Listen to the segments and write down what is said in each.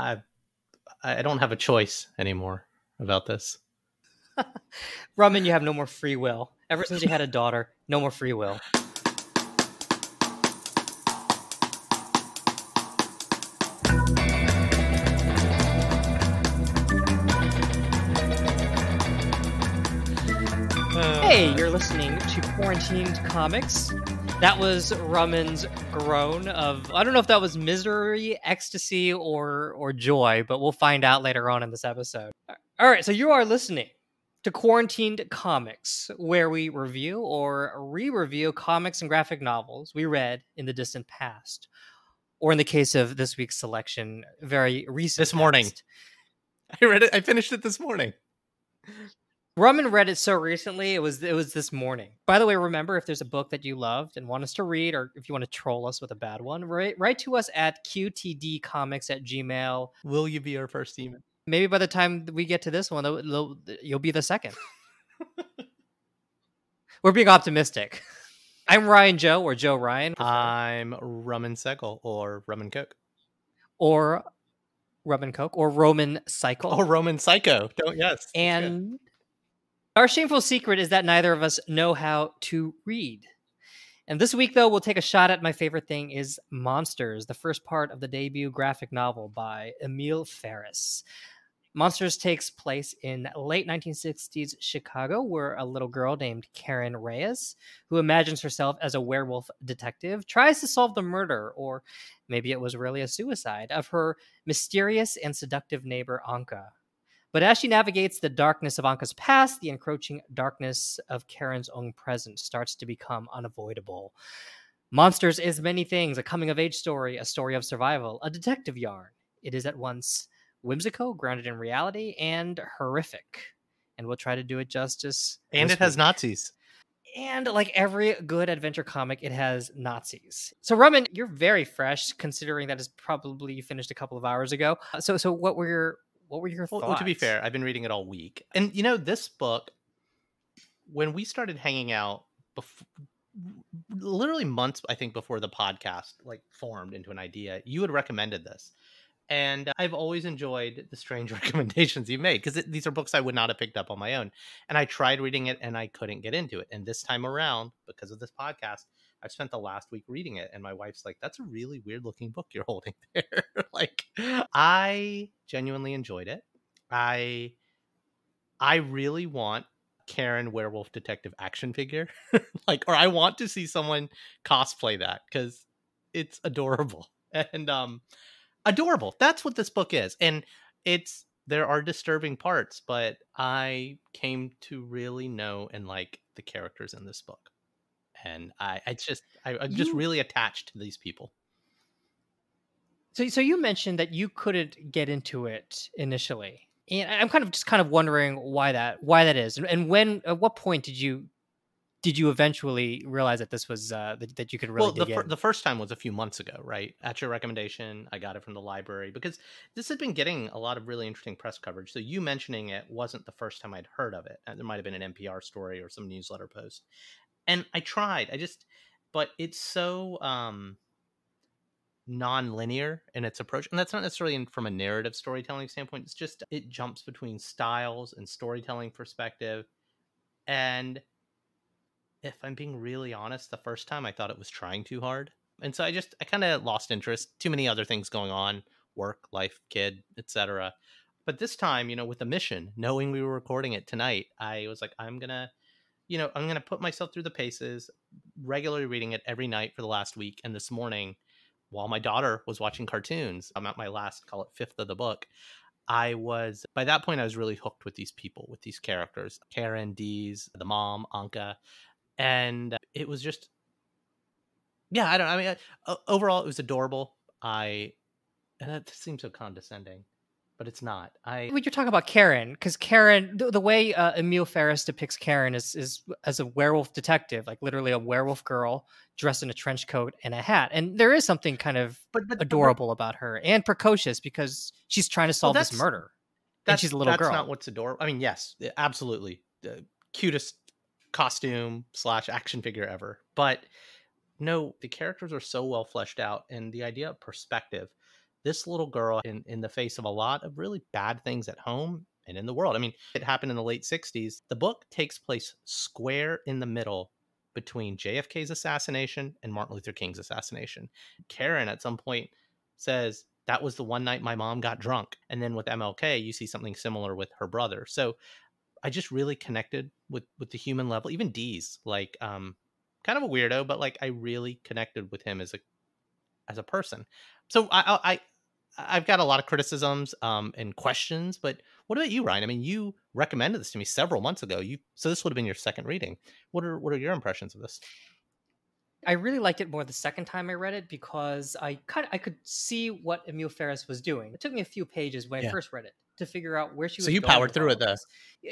I I don't have a choice anymore about this. Rumman, you have no more free will. Ever since you had a daughter, no more free will. Hey, you're listening to Quarantined Comics. That was Rumman's groan of I don't know if that was misery, ecstasy, or or joy, but we'll find out later on in this episode. All right, so you are listening to Quarantined Comics, where we review or re-review comics and graphic novels we read in the distant past, or in the case of this week's selection, very recent. This morning. past. I read it. I finished it this morning. Rumman read it so recently. It was it was this morning. By the way, remember if there's a book that you loved and want us to read, or if you want to troll us with a bad one, write write to us at qtdcomics at gmail. Will you be our first email? Maybe by the time we get to this one, they'll- they'll- you'll be the second. We're being optimistic. I'm Ryan Joe or Joe Ryan I'm Rumman Segal or Rumman Coke. or Rum Coke or Roman Cycle. Oh, Roman Psycho. Don't yes. And our shameful secret is that neither of us know how to read. And this week, though, we'll take a shot at my favorite thing is Monsters, the first part of the debut graphic novel by Emil Ferris. Monsters takes place in late 1960s Chicago, where a little girl named Karen Reyes, who imagines herself as a werewolf detective, tries to solve the murder, or maybe it was really a suicide, of her mysterious and seductive neighbor Anka. But as she navigates the darkness of Anka's past, the encroaching darkness of Karen's own present starts to become unavoidable. Monsters is many things a coming of age story, a story of survival, a detective yarn. It is at once whimsical, grounded in reality, and horrific. And we'll try to do it justice. and it has week. Nazis. And like every good adventure comic, it has Nazis. So, Roman, you're very fresh, considering that is probably finished a couple of hours ago. So, so what were your what were your Well, thoughts? well, to be fair, I've been reading it all week, and you know this book. When we started hanging out, before, literally months, I think, before the podcast like formed into an idea, you had recommended this, and I've always enjoyed the strange recommendations you've made because these are books I would not have picked up on my own. And I tried reading it, and I couldn't get into it. And this time around, because of this podcast, I've spent the last week reading it, and my wife's like, "That's a really weird looking book you're holding there." like, I genuinely enjoyed it. I, I really want Karen Werewolf Detective action figure, like, or I want to see someone cosplay that because it's adorable and um, adorable. That's what this book is, and it's there are disturbing parts, but I came to really know and like the characters in this book and I, I just, I, I'm just You- really attached to these people. So, so you mentioned that you couldn't get into it initially, and I'm kind of just kind of wondering why that why that is, and, and when at what point did you did you eventually realize that this was uh, that, that you could really well, the, fir- the first time was a few months ago, right? At your recommendation, I got it from the library because this had been getting a lot of really interesting press coverage. So you mentioning it wasn't the first time I'd heard of it. There might have been an NPR story or some newsletter post, and I tried. I just, but it's so um non-linear in its approach and that's not necessarily from a narrative storytelling standpoint it's just it jumps between styles and storytelling perspective and if i'm being really honest the first time i thought it was trying too hard and so i just i kind of lost interest too many other things going on work life kid etc but this time you know with the mission knowing we were recording it tonight i was like i'm gonna you know i'm gonna put myself through the paces regularly reading it every night for the last week and this morning while my daughter was watching cartoons i'm at my last call it fifth of the book i was by that point i was really hooked with these people with these characters karen dees the mom anka and it was just yeah i don't i mean uh, overall it was adorable. I and that seems so condescending but it's not i When you're talking about Karen, because Karen, the, the way uh, Emil Ferris depicts Karen is is as a werewolf detective, like literally a werewolf girl dressed in a trench coat and a hat, and there is something kind of but, but but- adorable about her and precocious because she's trying to solve this murder. that's, she's a little that's girl. not what's adorable. I mean, yes, eh, absolutely, the cutest costume slash action figure ever. But no, the characters are so well fleshed out, and the idea of perspective. This little girl in in the face of a lot of really bad things at home and in the world. I mean, it happened in the late 60s. The book takes place square in the middle between JFK's assassination and Martin Luther King's assassination. Karen at some point says, That was the one night my mom got drunk. And then with MLK, you see something similar with her brother. So I just really connected with with the human level. Even Dees, like um kind of a weirdo, but like I really connected with him as a as a person. So I I I've got a lot of criticisms um, and questions, but what about you, Ryan? I mean, you recommended this to me several months ago. You so this would have been your second reading. What are what are your impressions of this? I really liked it more the second time I read it because I kind of I could see what Emil Ferris was doing. It took me a few pages when yeah. I first read it to figure out where she was. So you powered through it, though.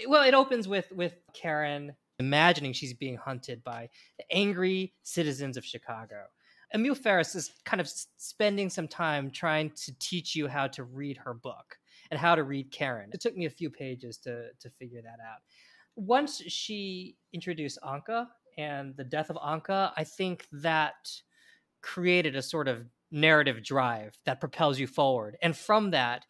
Well, it opens with with Karen imagining she's being hunted by the angry citizens of Chicago. Emil Ferris is kind of spending some time trying to teach you how to read her book and how to read Karen. It took me a few pages to to figure that out. Once she introduced Anka and the death of Anka, I think that created a sort of narrative drive that propels you forward. And from that,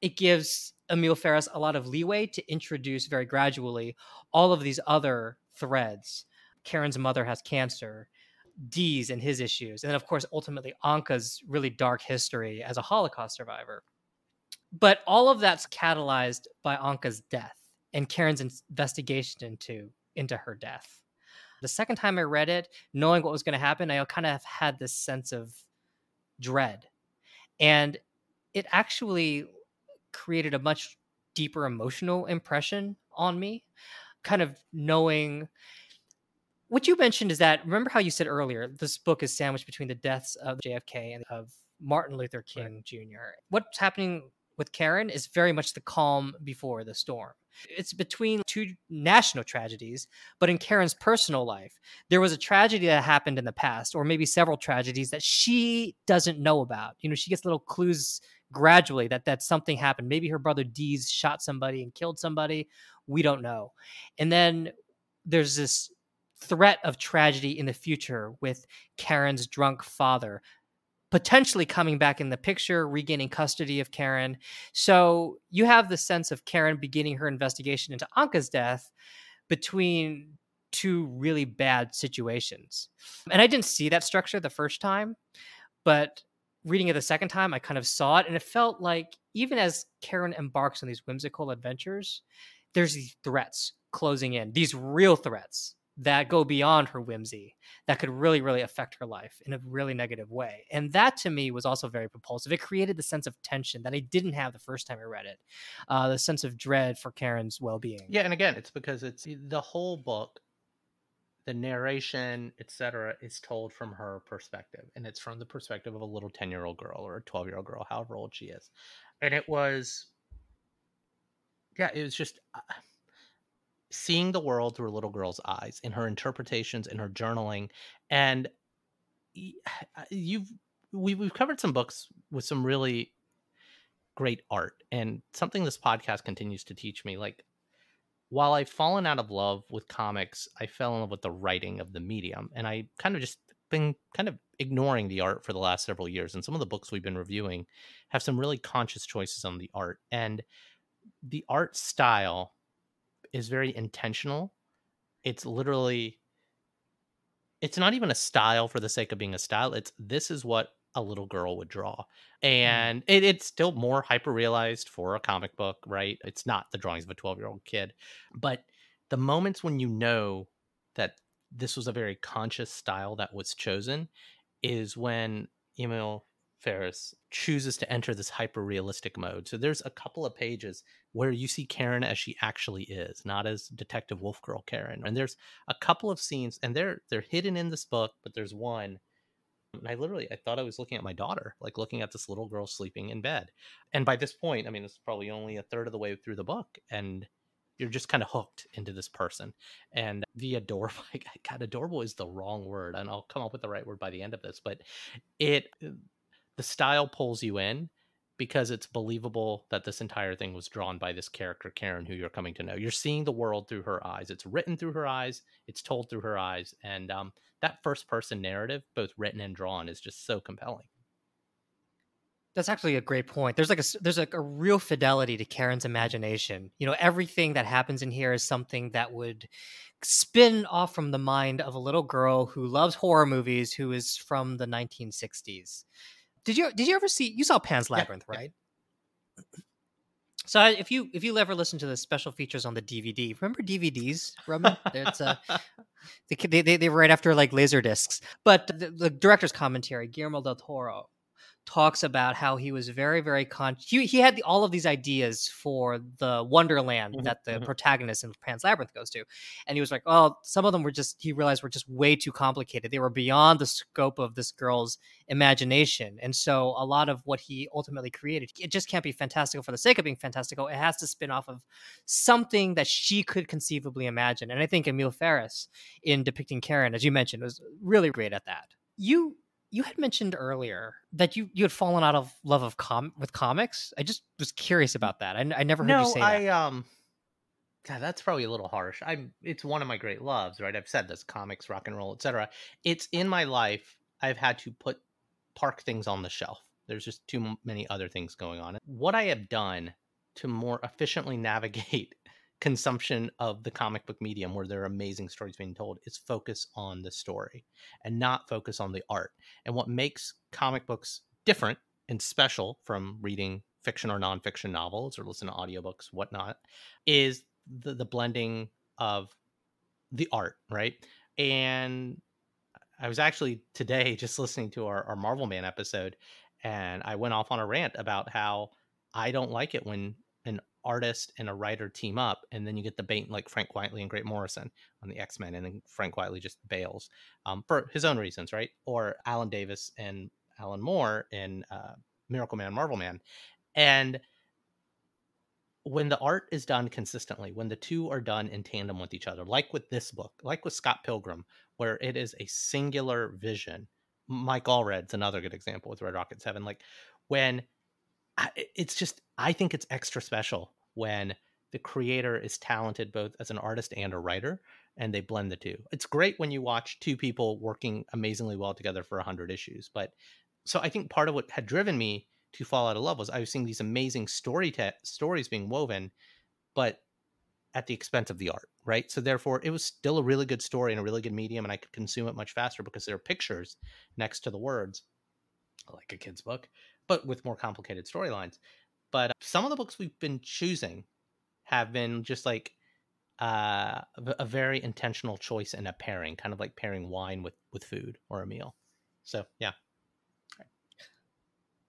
it gives Emil Ferris a lot of leeway to introduce very gradually all of these other threads. Karen's mother has cancer. Dees and his issues. And then, of course, ultimately, Anka's really dark history as a Holocaust survivor. But all of that's catalyzed by Anka's death and Karen's investigation into, into her death. The second time I read it, knowing what was going to happen, I kind of had this sense of dread. And it actually created a much deeper emotional impression on me, kind of knowing what you mentioned is that remember how you said earlier this book is sandwiched between the deaths of JFK and of Martin Luther King right. Jr. What's happening with Karen is very much the calm before the storm. It's between two national tragedies, but in Karen's personal life, there was a tragedy that happened in the past, or maybe several tragedies that she doesn't know about. You know, she gets little clues gradually that that something happened. Maybe her brother Dees shot somebody and killed somebody. We don't know. And then there's this threat of tragedy in the future with Karen's drunk father potentially coming back in the picture, regaining custody of Karen. So you have the sense of Karen beginning her investigation into Anka's death between two really bad situations. And I didn't see that structure the first time, but reading it the second time, I kind of saw it. And it felt like even as Karen embarks on these whimsical adventures, there's these threats closing in, these real threats that go beyond her whimsy that could really really affect her life in a really negative way. And that to me was also very propulsive. It created the sense of tension that i didn't have the first time i read it uh, the sense of dread for karen's well-being. Yeah and again it's because it's the whole book the narration etc is told from her perspective and it's from the perspective of a little 10 year old girl or a 12 year old girl however old she is. And it was yeah it was just uh, seeing the world through a little girl's eyes in her interpretations in her journaling and uh, you've we, we've covered some books with some really great art and something this podcast continues to teach me like while i've fallen out of love with comics i fell in love with the writing of the medium and i kind of just been kind of ignoring the art for the last several years and some of the books we've been reviewing have some really conscious choices on the art and the art style is very intentional. It's literally it's not even a style for the sake of being a style. It's this is what a little girl would draw. Mm. And it, it's still more hyper realized for a comic book, right? It's not the drawings of a 12 year old kid. But the moments when you know that this was a very conscious style that was chosen is when Emil Ferris chooses to enter this hyper realistic mode. So there's a couple of pages where you see Karen as she actually is, not as Detective Wolf Girl Karen. And there's a couple of scenes, and they're they're hidden in this book, but there's one. And I literally I thought I was looking at my daughter, like looking at this little girl sleeping in bed. And by this point, I mean it's probably only a third of the way through the book, and you're just kind of hooked into this person. And the adorable, God, adorable is the wrong word, and I'll come up with the right word by the end of this. But it the style pulls you in because it's believable that this entire thing was drawn by this character Karen who you're coming to know. You're seeing the world through her eyes. It's written through her eyes, it's told through her eyes, and um, that first person narrative, both written and drawn, is just so compelling. That's actually a great point. There's like a there's like a real fidelity to Karen's imagination. You know, everything that happens in here is something that would spin off from the mind of a little girl who loves horror movies who is from the 1960s. Did you did you ever see you saw Pan's Labyrinth, yeah. right? So if you if you ever listen to the special features on the DVD, remember DVDs, Roman? it's uh, they, they they right after like laser discs. But the, the director's commentary, Guillermo del Toro, talks about how he was very very con he, he had the, all of these ideas for the wonderland mm-hmm, that the mm-hmm. protagonist in pan's labyrinth goes to. And he was like oh some of them were just he realized were just way too complicated. They were beyond the scope of this girl's imagination. And so a lot of what he ultimately created it just can't be fantastical for the sake of being fantastical. It has to spin off of something that she could conceivably imagine. And i think emil ferris in depicting karen as you mentioned was really great at that. You you had mentioned earlier that you you had fallen out of love of com with comics. I just was curious about that. I, I never heard no, you say I, that. um, God, that's probably a little harsh. I'm. It's one of my great loves, right? I've said this: comics, rock and roll, etc. It's in my life. I've had to put park things on the shelf. There's just too many other things going on. What I have done to more efficiently navigate consumption of the comic book medium where there are amazing stories being told is focus on the story and not focus on the art. And what makes comic books different and special from reading fiction or nonfiction novels or listening to audiobooks, whatnot, is the, the blending of the art, right? And I was actually today just listening to our, our Marvel Man episode, and I went off on a rant about how I don't like it when artist and a writer team up, and then you get the bait like Frank Quitely and Grant Morrison on the X Men, and then Frank Quitely just bails um, for his own reasons, right? Or Alan Davis and Alan Moore in uh, Miracle Man, Marvel Man, and when the art is done consistently, when the two are done in tandem with each other, like with this book, like with Scott Pilgrim, where it is a singular vision. Mike Allred's another good example with Red Rocket Seven. Like when I, it's just, I think it's extra special when the creator is talented both as an artist and a writer and they blend the two. It's great when you watch two people working amazingly well together for 100 issues. But so I think part of what had driven me to fall out of love was I was seeing these amazing story te- stories being woven, but at the expense of the art, right? So therefore, it was still a really good story and a really good medium, and I could consume it much faster because there are pictures next to the words, like a kid's book, but with more complicated storylines. But some of the books we've been choosing have been just like uh, a very intentional choice in a pairing, kind of like pairing wine with with food or a meal. So yeah.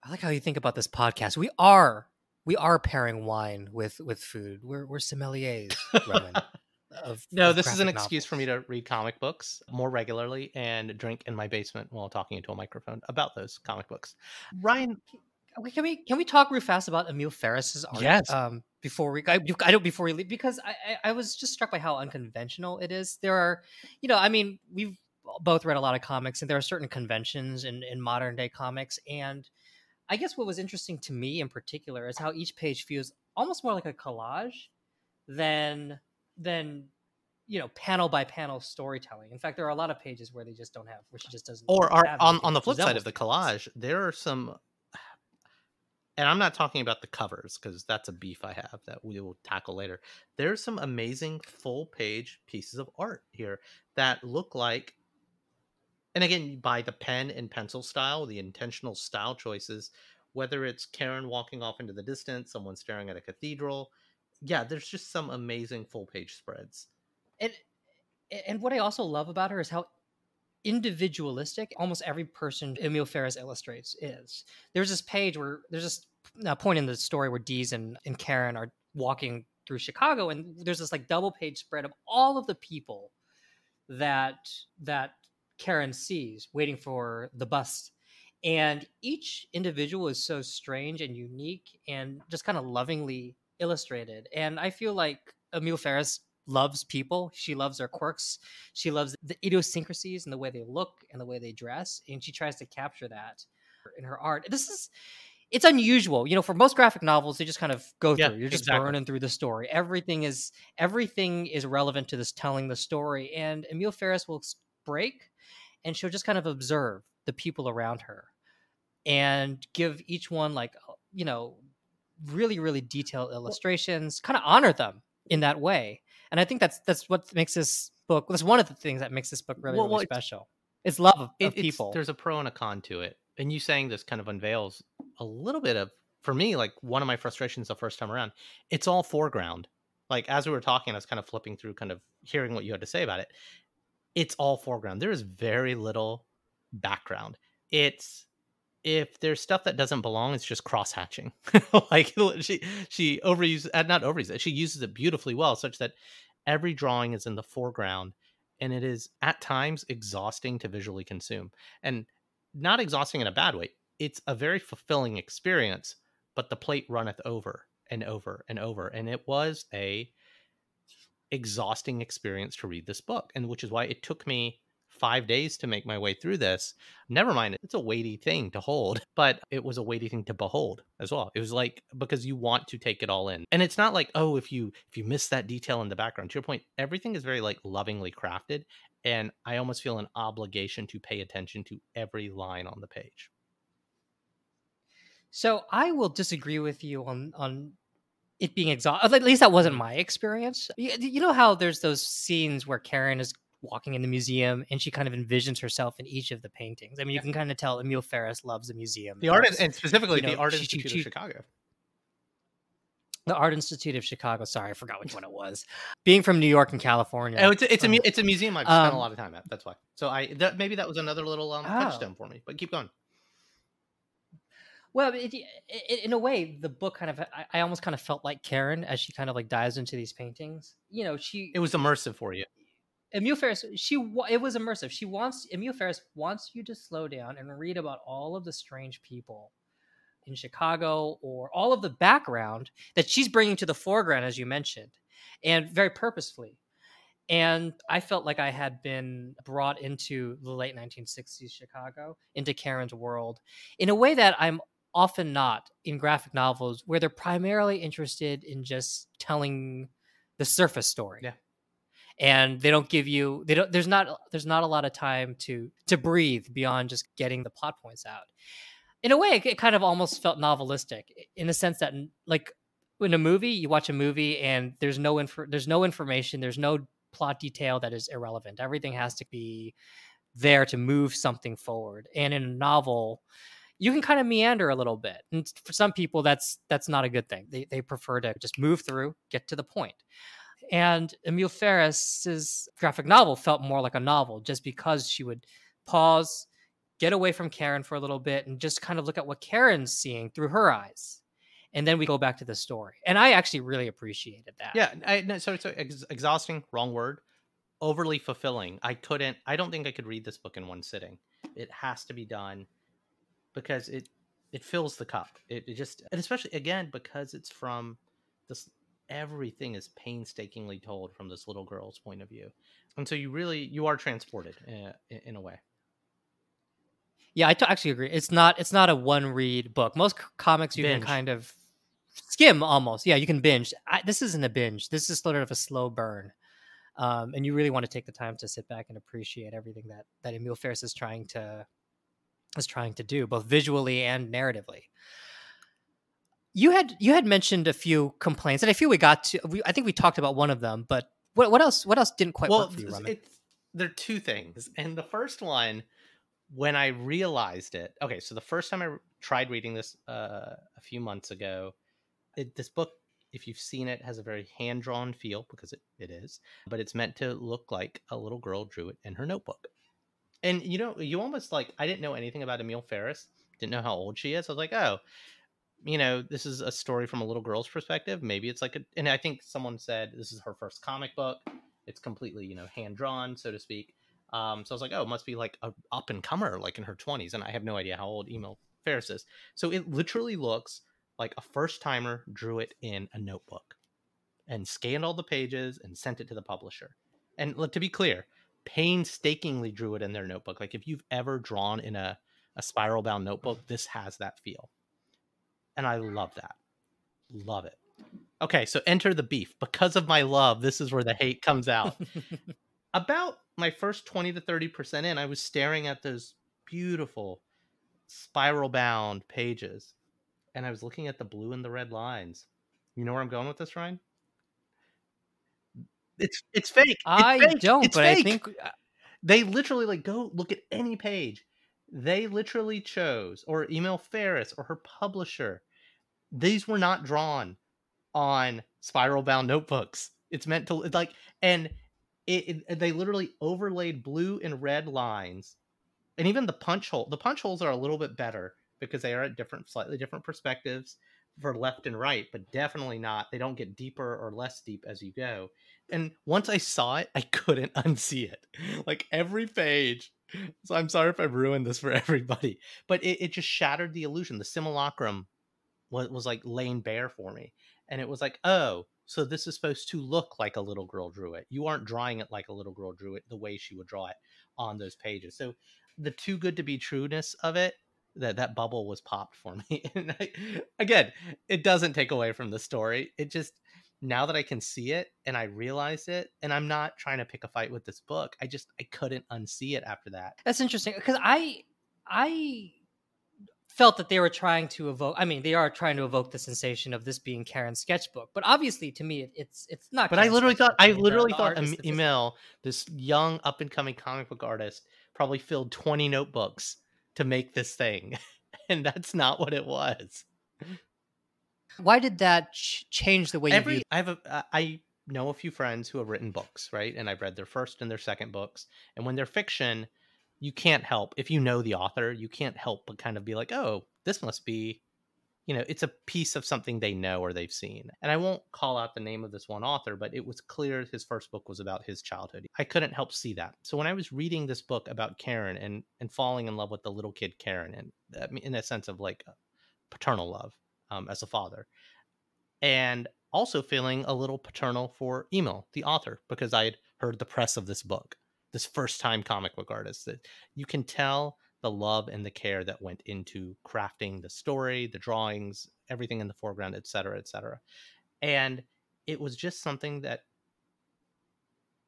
I like how you think about this podcast. We are we are pairing wine with with food. We're we're sommeliers, Roman. of, no, of this is an novels. excuse for me to read comic books more regularly and drink in my basement while talking into a microphone about those comic books. Ryan, can we can we talk real fast about Emil Ferris's art? Yes. Um, before we, I, I don't before we leave because I, I, I was just struck by how unconventional it is. There are, you know, I mean, we've both read a lot of comics, and there are certain conventions in in modern day comics, and I guess what was interesting to me in particular is how each page feels almost more like a collage than than you know panel by panel storytelling. In fact, there are a lot of pages where they just don't have, where she just doesn't. Or are on on the flip side of the collage, there are some and I'm not talking about the covers because that's a beef I have that we will tackle later. There's some amazing full page pieces of art here that look like, and again, by the pen and pencil style, the intentional style choices, whether it's Karen walking off into the distance, someone staring at a cathedral. Yeah, there's just some amazing full page spreads. And and what I also love about her is how individualistic almost every person Emil Ferris illustrates is. There's this page where there's this point in the story where Dees and, and Karen are walking through Chicago, and there's this like double page spread of all of the people that that Karen sees waiting for the bus. And each individual is so strange and unique and just kind of lovingly illustrated. And I feel like Emil Ferris loves people. She loves their quirks. She loves the idiosyncrasies and the way they look and the way they dress. And she tries to capture that in her art. This is it's unusual. You know, for most graphic novels, they just kind of go yeah, through. You're just exactly. burning through the story. Everything is everything is relevant to this telling the story. And Emil Ferris will break and she'll just kind of observe the people around her. and give each one like uh, you know really really detailed illustrations kind of honor them in that way and i think that's that's what makes this book that's one of the things that makes this book really, Well, really well, special it's love of, of It- it's- people There's a pro and a con to it, and you saying this kind of unveils a little bit of, for me, like one of my frustrations the first time around. It's all foreground. Like as we were talking, I was kind of flipping through, kind of hearing what you had to say about it. It's all foreground. There is very little background. It's if there's stuff that doesn't belong, it's just cross hatching. like she she overuses, uh, not overuses. She uses it beautifully well, such that every drawing is in the foreground and it is at times exhausting to visually consume and not exhausting in a bad way it's a very fulfilling experience but the plate runneth over and over and over and it was a exhausting experience to read this book and which is why it took me five days to make my way through this never mind it's a weighty thing to hold but it was a weighty thing to behold as well it was like because you want to take it all in and it's not like oh if you if you miss that detail in the background to your point everything is very like lovingly crafted and i almost feel an obligation to pay attention to every line on the page So I will disagree with you on on it being exhausting. At least that wasn't Mm. my experience. You, you know how there's those scenes where Karen is walking in the museum and she kind of envisions herself in each of the paintings. I mean, you can kind of tell Emil Ferris loves the museum. the art and specifically you know, the art she- she- institute she- of chicago the Art Institute of Chicago. Sorry, I forgot which one it was. Being from New York and California. oh it's a, it's a it's a museum i've spent a Um, lot of time at that's why so i that maybe that was another little um Oh. touchstone for me but keep going Well, it, it, in a way, the book kind of, I, I almost kind of felt like Karen as she kind of like dives into these paintings. You know, she, it was immersive for you Emil Ferris, she, it was immersive. She wants, Emil Ferris wants you to slow down and read about all of the strange people in Chicago or all of the background that she's bringing to the foreground, as you mentioned, and very purposefully. And I felt like I had been brought into the late 1960s Chicago, into Karen's world, in a way that I'm often not in graphic novels, where they're primarily interested in just telling the surface story. Yeah. And they don't give you they don't there's not there's not a lot of time to to breathe beyond just getting the plot points out. In a way, it, kind of almost felt novelistic in the sense that like in a movie, you watch a movie and there's no there's no information, there's no plot detail that is irrelevant. Everything has to be there to move something forward. And in a novel, you can kind of meander a little bit. And for some people, that's that's not a good thing. They they prefer to just move through, get to the point. And Emil Ferris's graphic novel felt more like a novel, just because she would pause, get away from Karen for a little bit, and just kind of look at what Karen's seeing through her eyes. And then we go back to the story. And I actually really appreciated that. Yeah, I no, so so ex- exhausting, wrong word. Overly fulfilling. I couldn't. I don't think I could read this book in one sitting. It has to be done because it it fills the cup. It, it just and especially again because it's from this. Everything is painstakingly told from this little girl's point of view, and so you really you are transported in, in a way. Yeah, I t- actually agree. It's not it's not a one read book. Most c- comics you Binge. can kind of skim almost. Yeah, you can binge. I, this isn't a binge. This is sort of a slow burn. Um, and you really want to take the time to sit back and appreciate everything that that Emil Ferris is trying to is trying to do, both visually and narratively. You had you had mentioned a few complaints, and I feel we got to. We, I think we talked about one of them, but what what else? What else didn't quite well, work for you, it's, there are two things, and the first one, when I realized it, okay, so the first time I tried reading this uh, a few months ago, it, this book, if you've seen it, has a very hand drawn feel because it, it is, but it's meant to look like a little girl drew it in her notebook. And you know, you almost like I didn't know anything about Emil Ferris, didn't know how old she is. I was like, oh, you know, this is a story from a little girl's perspective. Maybe it's like a, and I think someone said this is her first comic book. It's completely, you know, hand drawn, so to speak. Um, so I was like, oh, it must be like a up and comer, like in her twenties, and I have no idea how old Emil Ferris is. So it literally looks like a first timer drew it in a notebook and scanned all the pages and sent it to the publisher. And to be clear, painstakingly drew it in their notebook. Like if you've ever drawn in a, a spiral bound notebook, this has that feel. And I love that. Love it. Okay, so enter the beef. Because of my love, this is where the hate comes out. About my first 20 to 30% in, I was staring at those beautiful spiral bound pages, and I was looking at the blue and the red lines. You know where I'm going with this, Ryan? It's it's fake. It's I fake. don't, It's but I think uh, they literally like go look at any page. They literally chose or Emil Ferris or her publisher. These were not drawn on spiral bound notebooks. It's meant to like and it, it they literally overlaid blue and red lines. And even the punch hole, the punch holes are a little bit better because they are at different slightly different perspectives for left and right, but definitely not. They don't get deeper or less deep as you go. And once I saw it, I couldn't unsee it. Like every page. So I'm sorry if I've ruined this for everybody, but it, it just shattered the illusion. The simulacrum was, was like laying bare for me. And it was like, oh, so this is supposed to look like a little girl drew it. You aren't drawing it like a little girl drew it the way she would draw it on those pages. So the too good to be trueness of it, that that bubble was popped for me. And I, again, it doesn't take away from the story. It just now that I can see it and I realize it, and I'm not trying to pick a fight with this book. I just I couldn't unsee it after that. that's interesting because I I felt that they were trying to evoke. I mean, they are trying to evoke the sensation of this being Karen's sketchbook, but obviously, to me, it, it's it's not. But I literally thought. I literally thought art is Em- Emil, this young up and coming comic book artist, probably filled 20 notebooks to make this thing. And that's not what it was. Why did that ch- change the way you Every? I have a I know a few friends who have written books, right? And I've read their first and their second books. And when they're fiction, you can't help if you know the author, you can't help but kind of be like, "Oh, this must be you know, it's a piece of something they know or they've seen. And I won't call out the name of this one author, but it was clear his first book was about his childhood. I couldn't help see that. So when I was reading this book about Karen and and falling in love with the little kid Karen, and in a sense of like paternal love um, as a father, and also feeling a little paternal for Emil, the author, because I had heard the press of this book, this first time comic book artist. That you can tell the love and the care that went into crafting the story, the drawings, everything in the foreground, et cetera, et cetera. And it was just something that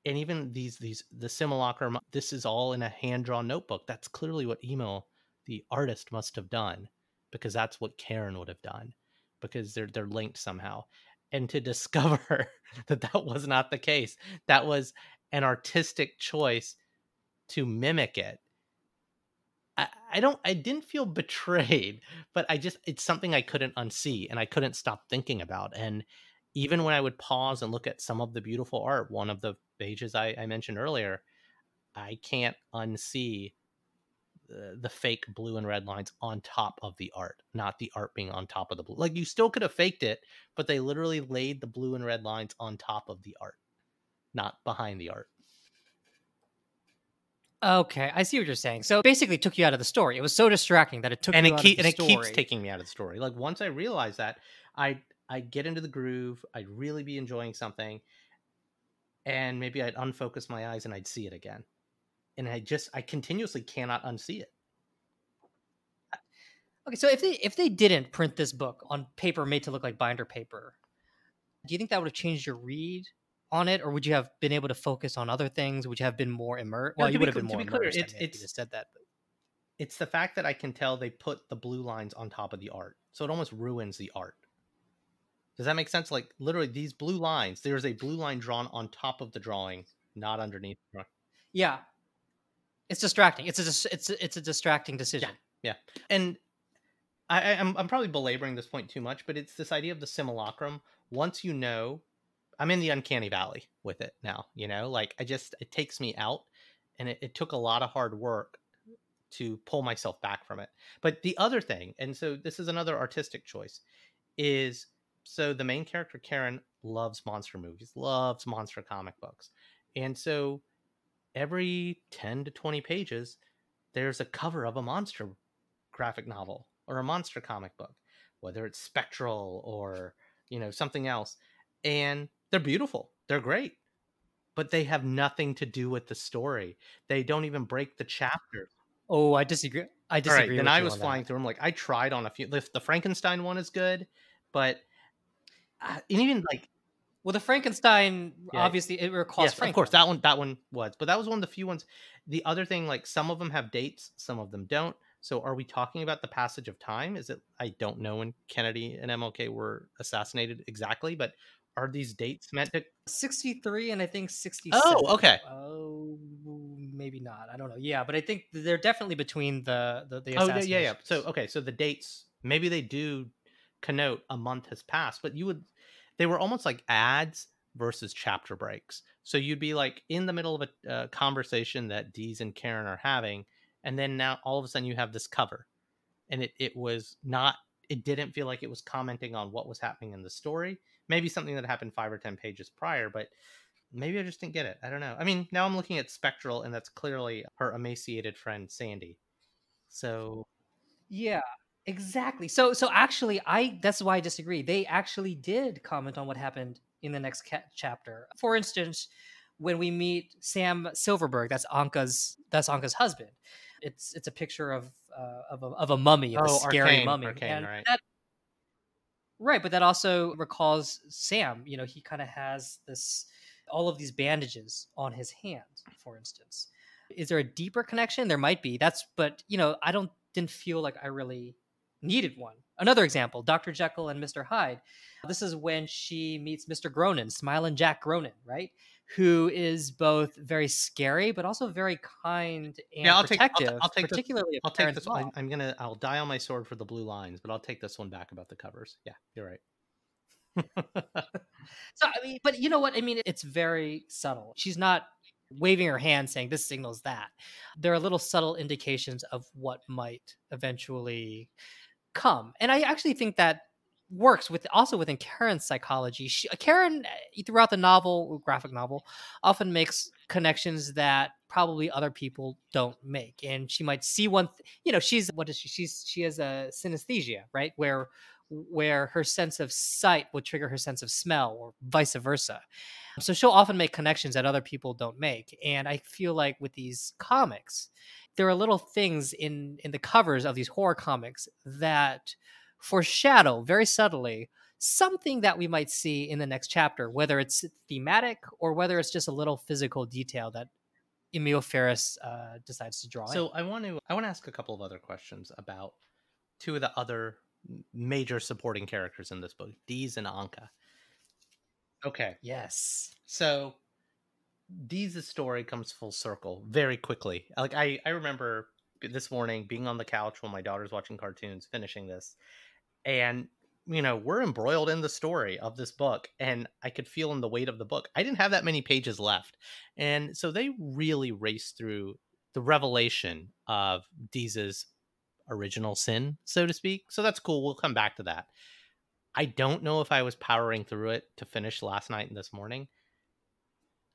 and even these these the simulacrum this is all in a hand drawn notebook that's clearly what Emil the artist must have done because that's what Karen would have done because they're they're linked somehow and to discover that that was not the case that was an artistic choice to mimic it. I, don't i didn't feel betrayed but i just it's something i couldn't unsee and i couldn't stop thinking about. And even when i would pause and look at some of the beautiful art one of the pages i, I mentioned earlier i can't unsee the, the fake blue and red lines on top of the art not the art being on top of the blue. Like you still could have faked it but they literally laid the blue and red lines on top of the art not behind the art Okay, I see what you're saying. So basically, it took you out of the story. It was so distracting that it took and it keep, and the it keeps taking me out of the story. Like once I realize that, I I get into the groove. I'd really be enjoying something, and maybe I'd unfocus my eyes and I'd see it again, and I just I continuously cannot unsee it. Okay, so if they if they didn't print this book on paper made to look like binder paper, do you think that would have changed your read on it, or would you have been able to focus on other things? Would you have been more immersed? Well, to you would have been more be clear, immersed. I it's- mean, if you it's- just said that. But It's the fact that I can tell they put the blue lines on top of the art, so it almost ruins the art. Does that make sense? Like literally, these blue lines. There's a blue line drawn on top of the drawing, not underneath. yeah, it's distracting. It's a it's a, it's a distracting decision. Yeah, yeah. and I, I- I'm I'm probably belaboring this point too much, but it's this idea of the simulacrum. Once you know, I'm in the uncanny valley with it now. You know, like I just it takes me out, and it, it took a lot of hard work to pull myself back from it. But the other thing, and so this is another artistic choice, is so the main character Karen loves monster movies, loves monster comic books, and so every 10 to 20 pages there's a cover of a monster graphic novel or a monster comic book whether it's spectral or you know something else and they're beautiful they're great but they have nothing to do with the story they don't even break the chapter. Oh, I disagree. I disagree. right then i was on that. flying through them like i tried on a few the, the frankenstein one is good but uh, and even like Well, the Frankenstein Yeah. obviously it recalls yes, of course that one that one was but that was one of the few ones the other thing like some of them have dates some of them don't So are we talking about the passage of time? Is it I don't know when Kennedy and MLK were assassinated exactly, but are these dates meant to 63 and I think 67. Oh, okay. Oh, maybe not. I don't know. Yeah, but I think they're definitely between the the, the Oh, yeah, yeah, yeah. So okay, so the dates maybe they do connote a month has passed, but you would they were almost like ads versus chapter breaks. So you'd be like in the middle of a uh, conversation that Dees and Karen are having, and then now all of a sudden you have this cover, and it it was not it didn't feel like it was commenting on what was happening in the story. Maybe something that happened five or ten pages prior, but maybe I just didn't get it. I don't know. I mean, now I'm looking at Spectral, and that's clearly her emaciated friend Sandy. So Yeah, exactly. So so actually I that's why I disagree. They actually did comment on what happened in the next ca- chapter. For instance, when we meet Sam Silverberg, that's Anka's that's Anka's husband. It's it's a picture of uh, of a of a mummy, of a Oh, scary Arcane, mummy. Arcane, and right. that Right, but that also recalls Sam. You know, he kind of has this all of these bandages on his hand, for instance. Is there a deeper connection? There might be. That's but you know, I don't didn't feel like I really needed one. Another example, Dr. Jekyll and Mr. Hyde. This is when she meets Mr. Gronin, Smiling Jack Gronin, right? Who is both very scary but also very kind and Yeah, I'll take- I'll- protective, I'll take particularly of I'll take this one. I'm gonna. I'll die on my sword for the blue lines, but I'll take this one back about the covers. Yeah, you're right. So I mean, but you know what? I mean, it's very subtle. She's not waving her hand saying this signals that. There are little subtle indications of what might eventually come, and I actually think that works with also within Karen's psychology. She, Karen, uh, throughout the novel, graphic novel, often makes connections that probably other people don't make, and she might see one. Th- you know, she's what is she? She's she has a synesthesia, right? Where where her sense of sight will trigger her sense of smell or vice versa. So she'll often make connections that other people don't make. And I feel like with these comics, there are little things in in the covers of these horror comics that foreshadow very subtly something that we might see in the next chapter, whether it's thematic or whether it's just a little physical detail that Emil Ferris uh, decides to draw in. So I want to. I want to ask a couple of other questions about two of the other major supporting characters in this book, Dees and Anka. Okay, yes. so Dees' story comes full circle very quickly. Like I, I remember this morning being on the couch while my daughter's watching cartoons, finishing this, and you know we're embroiled in the story of this book, and I could feel in the weight of the book. I didn't have that many pages left, and so they really raced through the revelation of Dees's original sin, so to speak. So that's cool. We'll come back to that. I don't know if I was powering through it to finish last night and this morning.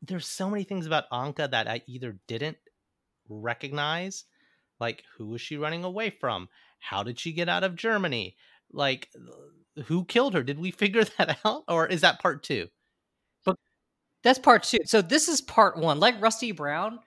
There's so many things about Anka that I either didn't recognize, like who was she running away from? How did she get out of Germany? Like uh, who killed her? Did we figure that out or is that part 2? But That's part two. So this is part one. Like Rusty Brown,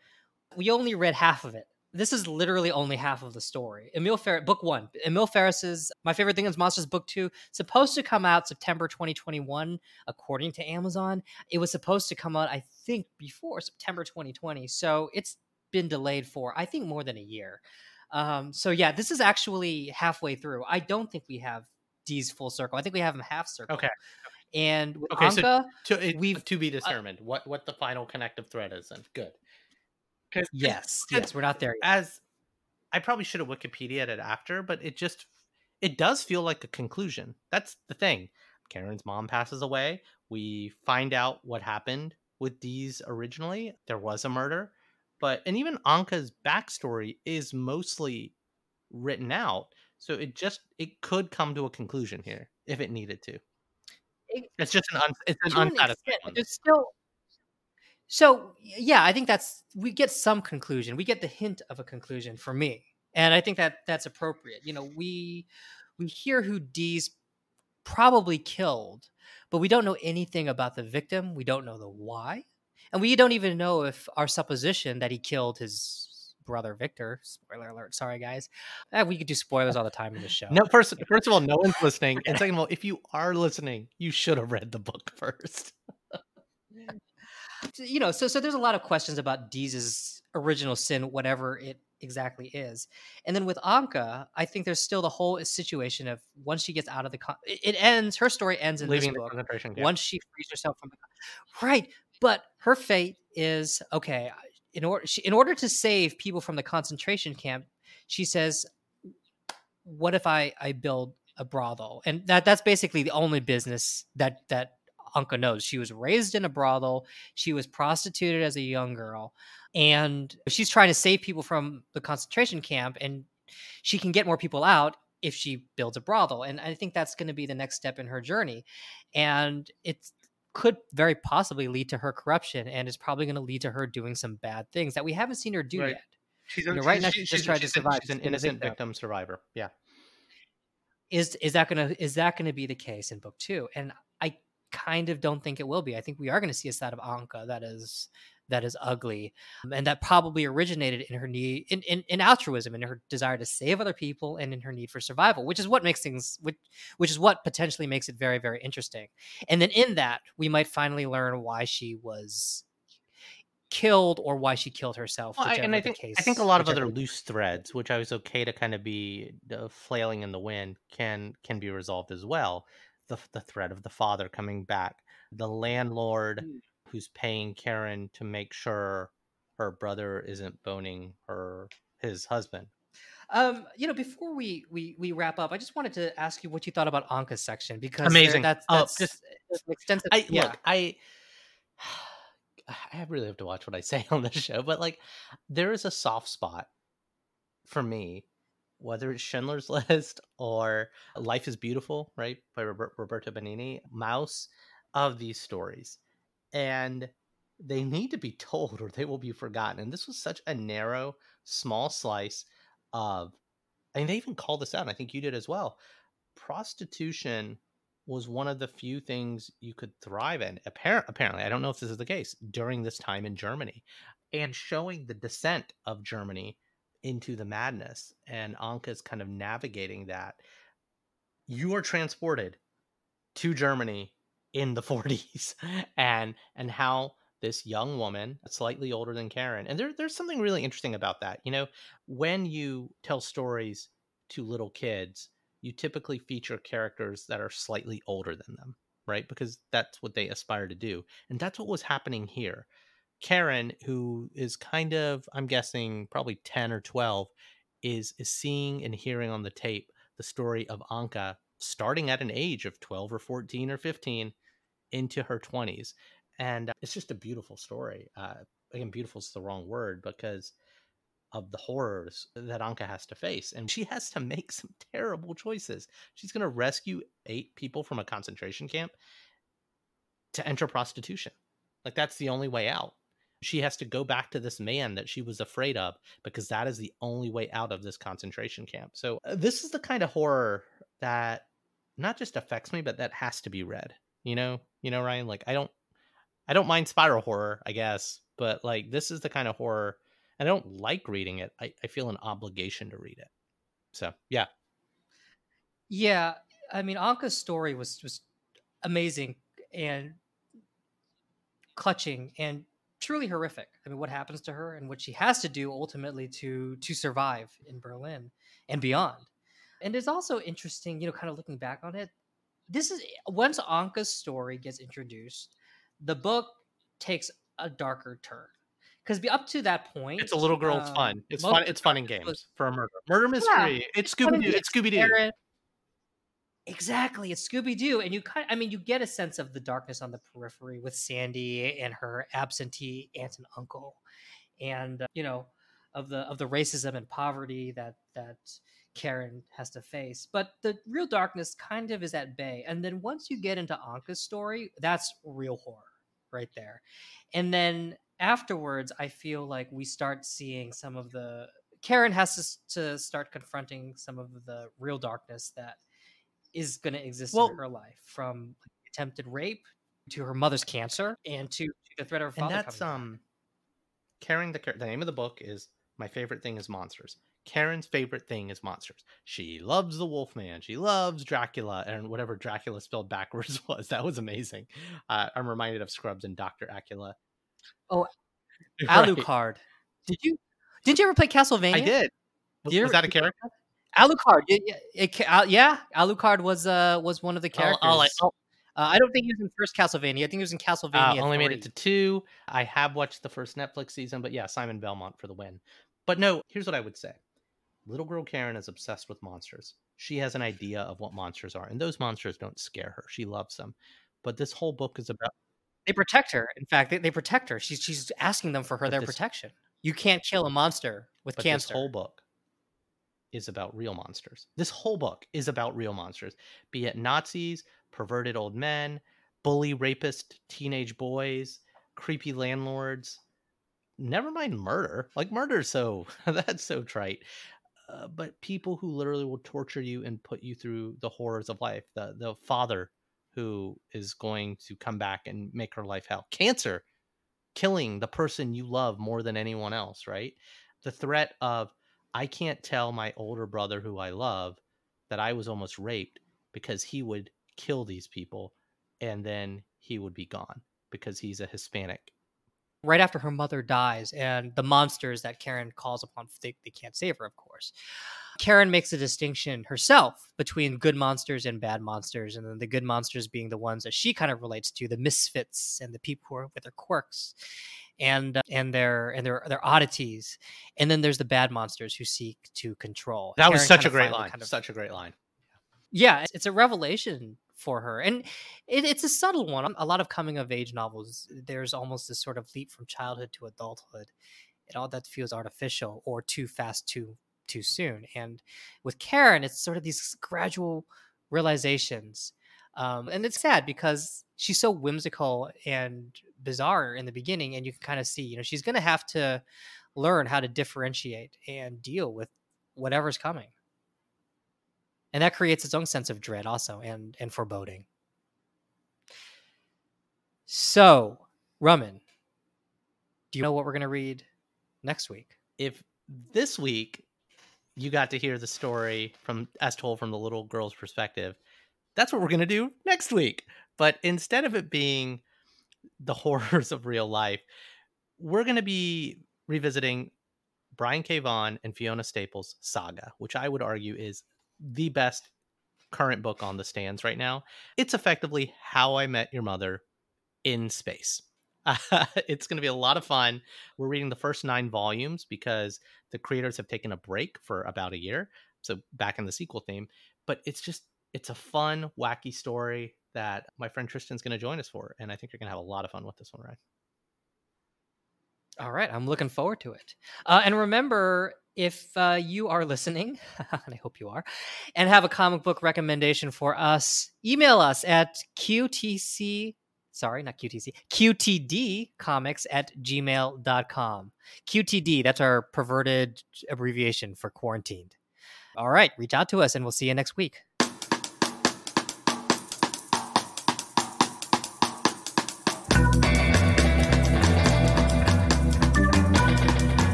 we only read half of it. This is literally only half of the story. Emil Ferris, book one. Emil Ferris's My Favorite Thing is Monsters, book two, supposed to come out September 2021, according to Amazon. It was supposed to come out, I think, before September 2020. So it's been delayed for, I think, more than a year. Um, so yeah, this is actually halfway through. I don't think we have Dees full circle. I think we have him half circle. Okay. And with Okay, so Anka, To, it, We've- to be determined what what the final connective thread is then. Good. 'Cause- yes, because yes, we're not there yet. as I probably should have Wikipedia it after, but it just it does feel like a conclusion. That's the thing. Karen's mom passes away. We find out what happened with Dees originally. There was a murder, but and even Anka's backstory is mostly written out. So it just it could come to a conclusion here if it needed to. It- It's just an un, it's an an unsatisfying extent, still so yeah i think that's we get some conclusion we get the hint of a conclusion for me and i think that that's appropriate you know we we hear who dee's probably killed but we don't know anything about the victim we don't know the why and we don't even know if our supposition that he killed his brother victor spoiler alert sorry guys Eh, we could do spoilers all the time in this show No, first, first of all, no one's listening, and second of all, if you are listening, you should have read the book first. you know, so so there's a lot of questions about Dees's original sin, whatever it exactly is. And then with Anka, I think there's still the whole situation of once she gets out of the con- it, ends her story ends in Leaving this the book concentration camp. once she frees herself from the con- right. But her fate is okay. In order she, in order to save people from the concentration camp, she says, "What if I I build a brothel?" And that that's basically the only business that that Anka knows. She was raised in a brothel. She was prostituted as a young girl, and she's trying to save people from the concentration camp. And she can get more people out if she builds a brothel. And I think that's going to be the next step in her journey. And it could very possibly lead to her corruption, and it's probably going to lead to her doing some bad things that we haven't seen her do Right. yet. She's, You know, right she's- now she's- she's just trying to survive. She's an She's been a innocent victim. victim survivor. Yeah. is is that gonna is that gonna be the case in book two and i kind of don't think it will be i think we are going to see a side of anka that is that is ugly um, and that probably originated in her need in, in, in altruism in her desire to save other people and in her need for survival which is what makes things which which is what potentially makes it very very interesting and then in that we might finally learn why she was killed or why she killed herself Well, I, and I think case, I think a lot of other the- loose threads, which I was okay to kind of be uh, flailing in the wind, can can be resolved as well. The the threat of the father coming back, the landlord Mm. Who's paying Karen to make sure her brother isn't boning her his husband. Um, you know, before we we we wrap up, I just wanted to ask you what you thought about Anka's section because Amazing. That's Oh, just- it's an extensive. I yeah, look, I I really have to watch what I say on this show, but like there is a soft spot for me, whether it's Schindler's List or Life is Beautiful, right, by Robert, Roberto Benigni, Mouse of these stories. And they need to be told or they will be forgotten. And this was such a narrow, small slice of, and they even called this out, I think you did as well. Prostitution was one of the few things you could thrive in. Appar- apparently, I don't know if this is the case during this time in Germany, and showing the descent of Germany into the madness, and Anka's kind of navigating that. You are transported to Germany in the 40s, and and how this young woman, slightly older than Karen, and there, there's something really interesting about that. You know, when you tell stories to little kids you typically feature characters that are slightly older than them, right? Because that's what they aspire to do. And that's what was happening here. Karen, who is kind of, I'm guessing, probably 10 or 12, is is seeing and hearing on the tape the story of Anka starting at an age of 12 or 14 or 15 into her 20s. And uh, it's just a beautiful story. Uh, again, beautiful is the wrong word because of the horrors that Anka has to face. And she has to make some terrible choices. She's going to rescue eight people from a concentration camp to enter prostitution. Like, that's the only way out. She has to go back to this man that she was afraid of because that is the only way out of this concentration camp. So, uh, this is the kind of horror that not just affects me, but that has to be read. You know, you know, Ryan, like, I don't. I don't mind spiral horror, I guess, but like this is the kind of horror I don't like reading it. I, I feel an obligation to read it. So yeah, yeah. I mean, Anka's story was was amazing and clutching and truly horrific. I mean, what happens to her and what she has to do ultimately to to survive in Berlin and beyond. And it's also interesting, you know, kind of looking back on it. This is once Anka's story gets introduced, the book takes a darker turn because up to that point, it's a little girl's um, fun. It's fun. It's fun in darkness games was- for a murder. Murder mystery. it's Scooby Doo. It's Scooby Doo. Exactly, it's Scooby Doo, and you kind. I mean, you get a sense of the darkness on the periphery with Sandy and her absentee aunt and uncle, and uh, you know, of the of the racism and poverty that that Karen has to face. But the real darkness kind of is at bay, and then once you get into Anka's story, that's real horror right there, and then afterwards, I feel like we start seeing some of the Karen has to, to start confronting some of the real darkness that is going to exist Well- in her life from attempted rape to her mother's cancer and to, to the threat of her and father that's coming back. um, Karen. The the name of the book is my favorite thing is monsters. Karen's favorite thing is monsters. She loves the Wolfman. She loves Dracula and whatever Dracula spelled backwards was. That was amazing. Uh, I'm reminded of Scrubs and Doctor Acula. Oh, Right. Alucard. Did you Didn't you ever play Castlevania? I did. Was, You was that a character? Alucard. It ca- Al- yeah, Alucard was uh was one of the I'll- characters. I'll, I'll- uh, I don't think he was in first Castlevania. I think he was in uh, Castlevania. only made it to two. I have watched the first Netflix season, but yeah, Simon Belmont for the win. But no, here's what I would say. Little girl Karen is obsessed with monsters. She has an idea of what monsters are, and those monsters don't scare her. She loves them. But this whole book is about They protect her. In fact, they, they protect her. She's she's asking them for her their this- protection. You can't kill a monster with but cancer. this whole book is about real monsters. This whole book is about real monsters, be it Nazis, perverted old men, bully rapist teenage boys, creepy landlords. Never mind murder. Like murder, so that's so trite. Uh, but people who literally will torture you and put you through the horrors of life. The the father who is going to come back and make her life hell. Cancer killing the person you love more than anyone else, right? The threat of I can't tell my older brother who I love that I was almost raped because he would kill these people and then he would be gone because he's a Hispanic. Right after her mother dies and the monsters that Karen calls upon, they, they can't save her, of course. Karen makes a distinction herself between good monsters and bad monsters, and then the good monsters being the ones that she kind of relates to, the misfits and the people who are with their quirks and uh, and their and their their oddities. And then there's the bad monsters who seek to control. That was such a great line. kind of- Such a great line. yeah, it's- it's a revelation for her, and it, it's a subtle one. A lot of coming of age novels, there's almost this sort of leap from childhood to adulthood, and all that feels artificial or too fast, too too soon. And with Karen, it's sort of these gradual realizations, um, and it's sad because she's so whimsical and bizarre in the beginning, and you can kind of see, you know, she's going to have to learn how to differentiate and deal with whatever's coming and that creates its own sense of dread also and and foreboding so Rumman, do you know what we're going to read next week If this week you got to hear the story from as told from the little girl's perspective, that's what we're going to do next week. But instead of it being the horrors of real life, we're going to be revisiting Brian K. Vaughan and Fiona Staples' saga, which I would argue is the best current book on the stands right now. It's effectively How I Met Your Mother in space. it's going to be a lot of fun. We're reading the first nine volumes because the creators have taken a break for about a year. So back in the sequel theme, but it's just it's a fun, wacky story that my friend Tristan's going to join us for, and I think you're going to have a lot of fun with this one, right? all right i'm looking forward to it uh, and remember if uh, you are listening and i hope you are and have a comic book recommendation for us email us at qtc sorry not qtc qtd comics at gmail.com qtd that's our perverted abbreviation for quarantined. All right reach out to us and we'll see you next week